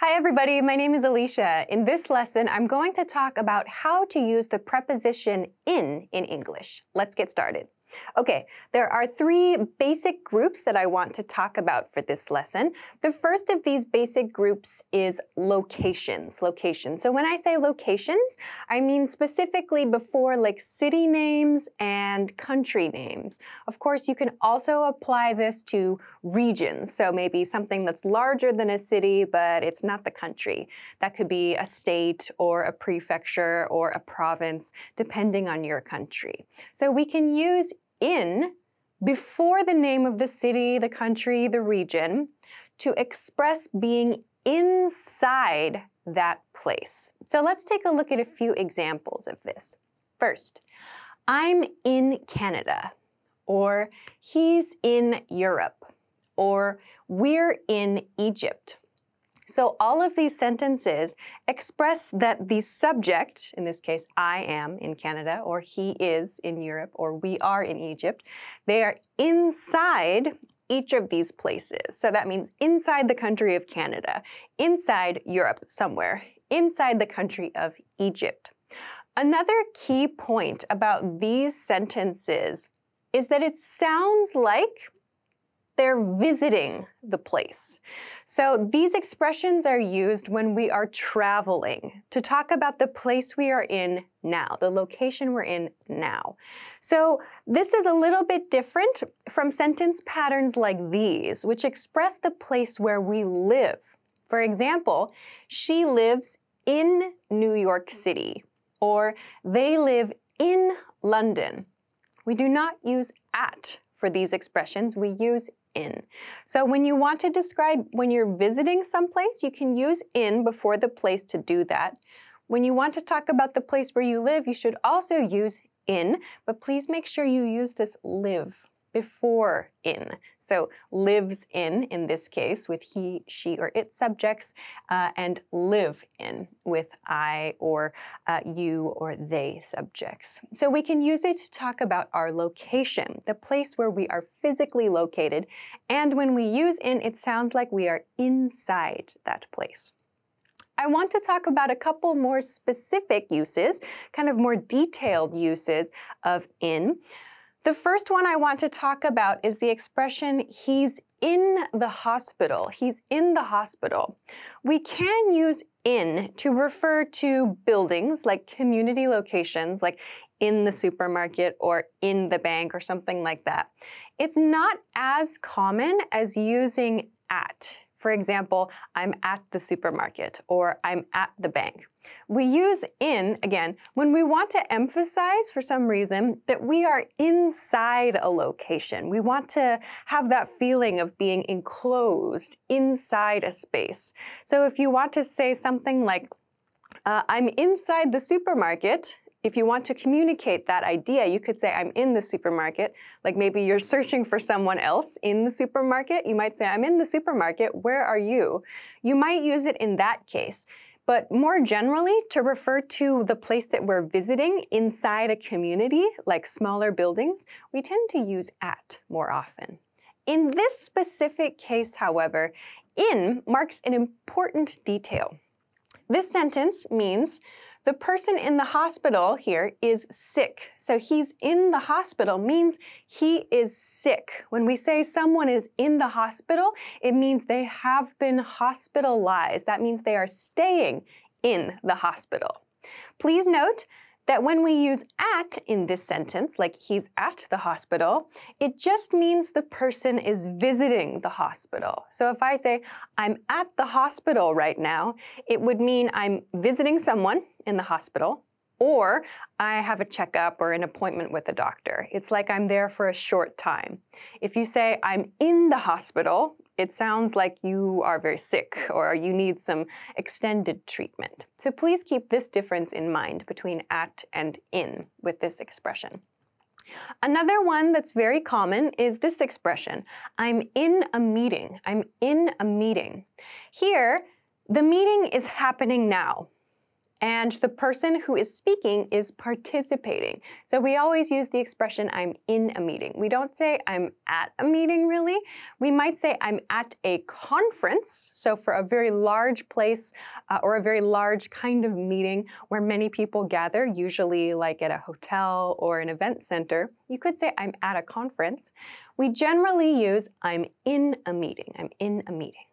Hi everybody, my name is Alicia. In this lesson, I'm going to talk about how to use the preposition in in English. Let's get started. Okay, there are three basic groups that I want to talk about for this lesson. The first of these basic groups is locations. Locations. So when I say locations, I mean specifically before like city names and country names. Of course, you can also apply this to regions. So maybe something that's larger than a city, but it's not the country. That could be a state or a prefecture or a province, depending on your country. So we can use in before the name of the city, the country, the region to express being inside that place. So let's take a look at a few examples of this. First, I'm in Canada, or he's in Europe, or we're in Egypt. So all of these sentences express that the subject, in this case, I am in Canada, or he is in Europe, or we are in Egypt, they are inside each of these places. So that means inside the country of Canada, inside Europe somewhere, inside the country of Egypt. Another key point about these sentences is that it sounds like they're visiting the place. So these expressions are used when we are traveling to talk about the place we are in now, the location we're in now. So this is a little bit different from sentence patterns like these, which express the place where we live. For example, she lives in New York City, or they live in London. We do not use at for these expressions, we use in. So when you want to describe when you're visiting someplace, you can use in before the place to do that. When you want to talk about the place where you live, you should also use in, but please make sure you use this live before in. So lives in, in this case, with he, she, or it subjects, uh, and live in with I or uh, you or they subjects. So we can use it to talk about our location, the place where we are physically located. And when we use in, it sounds like we are inside that place. I want to talk about a couple more specific uses, kind of more detailed uses of in. The first one I want to talk about is the expression, he's in the hospital. He's in the hospital. We can use in to refer to buildings like community locations, like in the supermarket or in the bank or something like that. It's not as common as using at for example, I'm at the supermarket or I'm at the bank. We use in, again, when we want to emphasize for some reason that we are inside a location. We want to have that feeling of being enclosed inside a space. So if you want to say something like, uh, I'm inside the supermarket, if you want to communicate that idea, you could say, I'm in the supermarket. Like maybe you're searching for someone else in the supermarket. You might say, I'm in the supermarket. Where are you? You might use it in that case. But more generally, to refer to the place that we're visiting inside a community, like smaller buildings, we tend to use at more often. In this specific case, however, in marks an important detail. This sentence means the person in the hospital here is sick. So he's in the hospital means he is sick. When we say someone is in the hospital, it means they have been hospitalized. That means they are staying in the hospital. Please note that when we use at in this sentence, like he's at the hospital, it just means the person is visiting the hospital. So if I say, I'm at the hospital right now, it would mean I'm visiting someone in the hospital or I have a checkup or an appointment with a doctor. It's like I'm there for a short time. If you say I'm in the hospital, it sounds like you are very sick or you need some extended treatment. So please keep this difference in mind between at and in with this expression. Another one that's very common is this expression, I'm in a meeting. I'm in a meeting. Here, the meeting is happening now. And the person who is speaking is participating. So we always use the expression I'm in a meeting. We don't say I'm at a meeting really. We might say I'm at a conference. So for a very large place uh, or a very large kind of meeting where many people gather, usually like at a hotel or an event center, you could say I'm at a conference. We generally use I'm in a meeting. I'm in a meeting.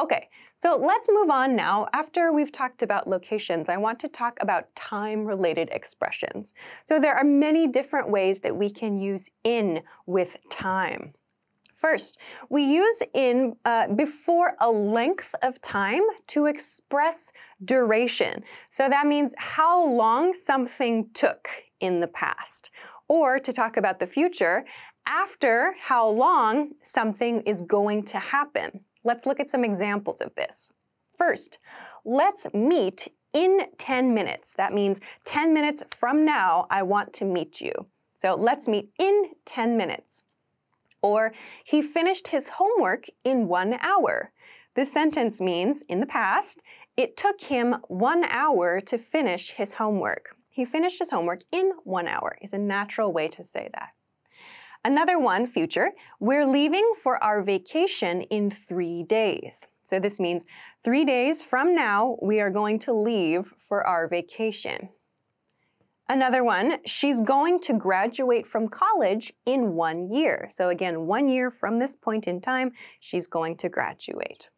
Okay, so let's move on now. After we've talked about locations, I want to talk about time-related expressions. So there are many different ways that we can use in with time. First, we use in uh, before a length of time to express duration. So that means how long something took in the past. Or to talk about the future, after how long something is going to happen. Let's look at some examples of this. First, let's meet in 10 minutes. That means 10 minutes from now, I want to meet you. So let's meet in 10 minutes. Or he finished his homework in one hour. This sentence means, in the past, it took him one hour to finish his homework. He finished his homework in one hour is a natural way to say that. Another one, future, we're leaving for our vacation in three days. So this means three days from now, we are going to leave for our vacation. Another one, she's going to graduate from college in one year. So again, one year from this point in time, she's going to graduate.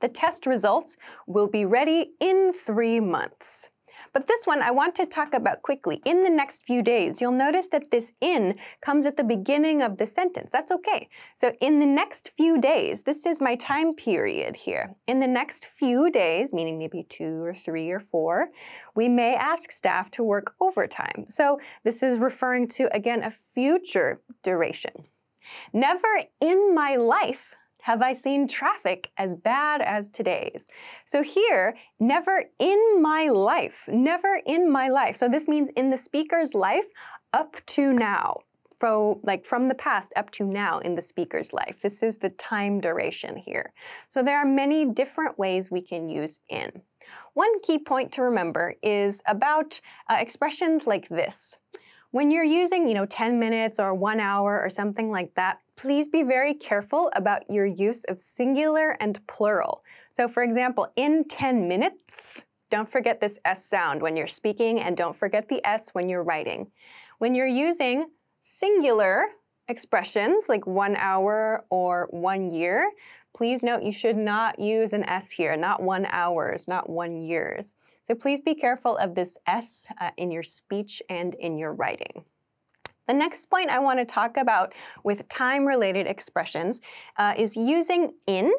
The test results will be ready in three months. But this one I want to talk about quickly. In the next few days, you'll notice that this in comes at the beginning of the sentence. That's okay. So in the next few days, this is my time period here. In the next few days, meaning maybe two or three or four, we may ask staff to work overtime. So this is referring to, again, a future duration. Never in my life have I seen traffic as bad as today's. So here, never in my life, never in my life. So this means in the speaker's life up to now. So, like from the past up to now in the speaker's life. This is the time duration here. So there are many different ways we can use in. One key point to remember is about uh, expressions like this. When you're using, you know, 10 minutes or one hour or something like that, please be very careful about your use of singular and plural. So for example, in 10 minutes, don't forget this S sound when you're speaking and don't forget the S when you're writing. When you're using singular expressions like one hour or one year, please note you should not use an S here, not one hours, not one years. So please be careful of this S uh, in your speech and in your writing. The next point I want to talk about with time-related expressions uh, is using in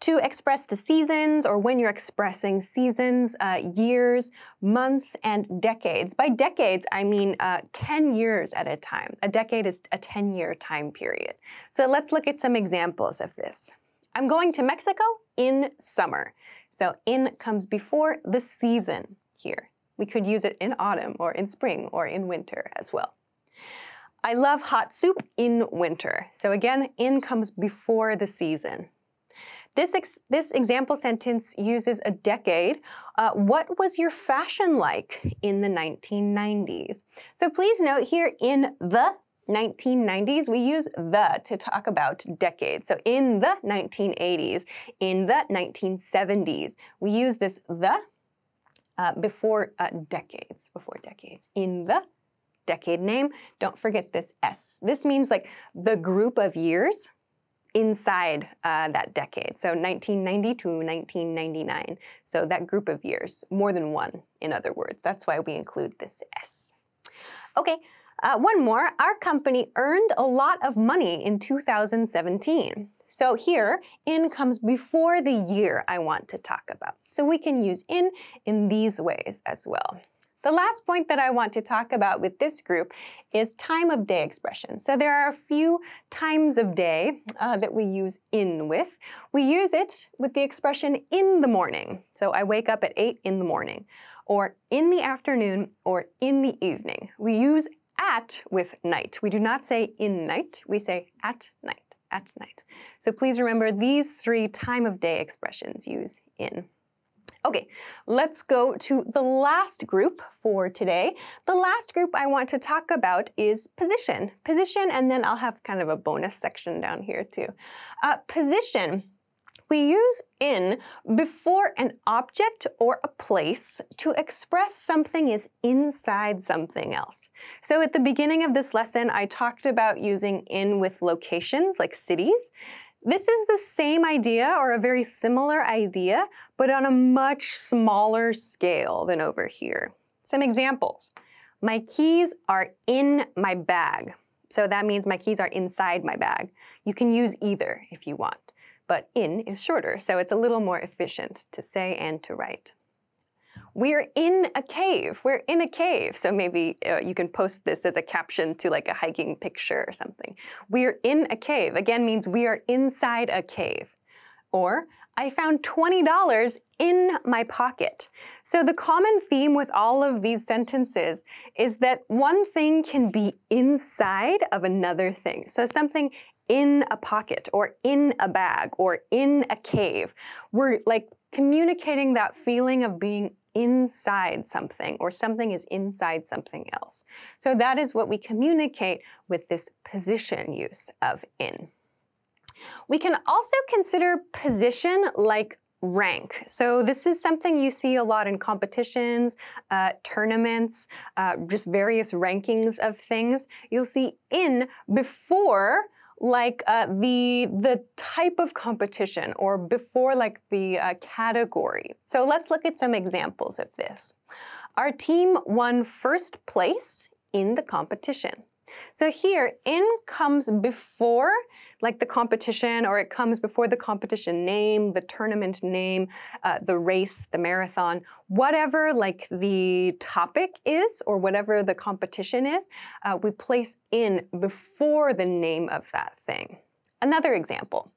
to express the seasons or when you're expressing seasons, uh, years, months, and decades. By decades, I mean uh, 10 years at a time. A decade is a 10-year time period. So let's look at some examples of this. I'm going to Mexico in summer. So in comes before the season here. We could use it in autumn or in spring or in winter as well. I love hot soup in winter. So again, in comes before the season. This, ex this example sentence uses a decade. Uh, what was your fashion like in the 1990s? So please note here in the 1990s, we use the to talk about decades. So in the 1980s, in the 1970s, we use this the uh, before uh, decades, before decades. In the decade name, don't forget this S. This means like the group of years inside uh, that decade. So 1990 to 1999. So that group of years, more than one, in other words. That's why we include this S. Okay, uh, one more, our company earned a lot of money in 2017. So here, in comes before the year I want to talk about. So we can use in in these ways as well. The last point that I want to talk about with this group is time of day expression. So there are a few times of day uh, that we use in with. We use it with the expression in the morning. So I wake up at 8 in the morning, or in the afternoon, or in the evening. We use at with night. We do not say in night, we say at night, at night. So please remember these three time of day expressions use in. Okay, let's go to the last group for today. The last group I want to talk about is position. Position, and then I'll have kind of a bonus section down here too. Uh, position. We use in before an object or a place to express something is inside something else. So at the beginning of this lesson, I talked about using in with locations like cities. This is the same idea or a very similar idea, but on a much smaller scale than over here. Some examples. My keys are in my bag. So that means my keys are inside my bag. You can use either if you want, but in is shorter, so it's a little more efficient to say and to write. We're in a cave. We're in a cave. So maybe uh, you can post this as a caption to like a hiking picture or something. We're in a cave. Again means we are inside a cave. Or I found $20 in my pocket. So the common theme with all of these sentences is that one thing can be inside of another thing. So something in a pocket or in a bag or in a cave. We're like communicating that feeling of being inside something or something is inside something else. So that is what we communicate with this position use of in. We can also consider position like rank. So this is something you see a lot in competitions, uh, tournaments, uh, just various rankings of things. You'll see in before like uh, the the type of competition or before like the uh, category. So let's look at some examples of this. Our team won first place in the competition. So here, in comes before like the competition, or it comes before the competition name, the tournament name, uh, the race, the marathon, whatever like the topic is, or whatever the competition is, uh, we place in before the name of that thing. Another example,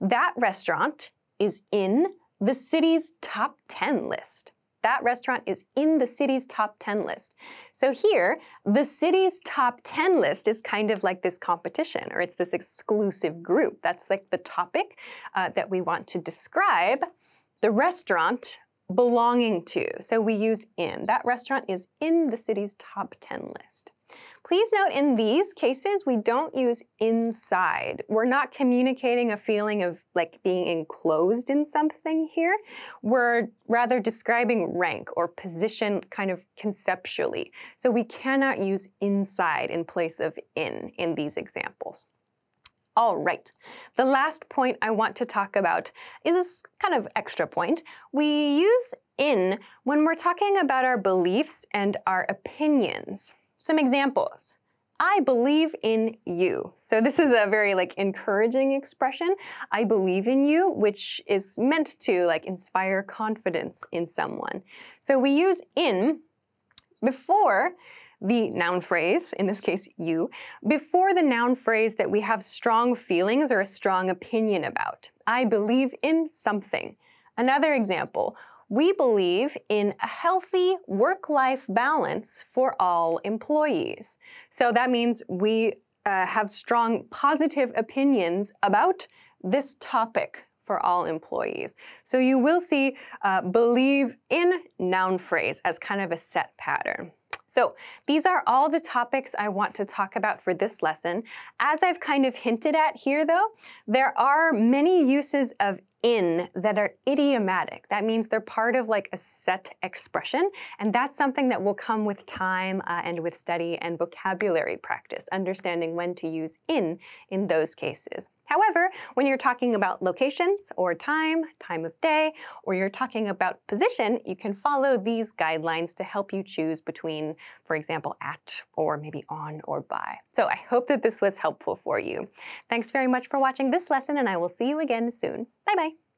that restaurant is in the city's top 10 list that restaurant is in the city's top 10 list. So here, the city's top 10 list is kind of like this competition, or it's this exclusive group. That's like the topic uh, that we want to describe the restaurant belonging to. So we use in. That restaurant is in the city's top 10 list. Please note in these cases, we don't use inside. We're not communicating a feeling of like being enclosed in something here. We're rather describing rank or position kind of conceptually. So we cannot use inside in place of in in these examples. All right, the last point I want to talk about is this kind of extra point. We use in when we're talking about our beliefs and our opinions. Some examples. I believe in you. So this is a very like encouraging expression. I believe in you, which is meant to like inspire confidence in someone. So we use in before the noun phrase, in this case you, before the noun phrase that we have strong feelings or a strong opinion about. I believe in something. Another example, we believe in a healthy work life balance for all employees. So that means we uh, have strong positive opinions about this topic for all employees. So you will see uh, believe in noun phrase as kind of a set pattern. So these are all the topics I want to talk about for this lesson. As I've kind of hinted at here though, there are many uses of in that are idiomatic. That means they're part of like a set expression, and that's something that will come with time uh, and with study and vocabulary practice, understanding when to use in in those cases. However, when you're talking about locations or time, time of day, or you're talking about position, you can follow these guidelines to help you choose between, for example, at or maybe on or by. So I hope that this was helpful for you. Thanks very much for watching this lesson and I will see you again soon. Bye bye.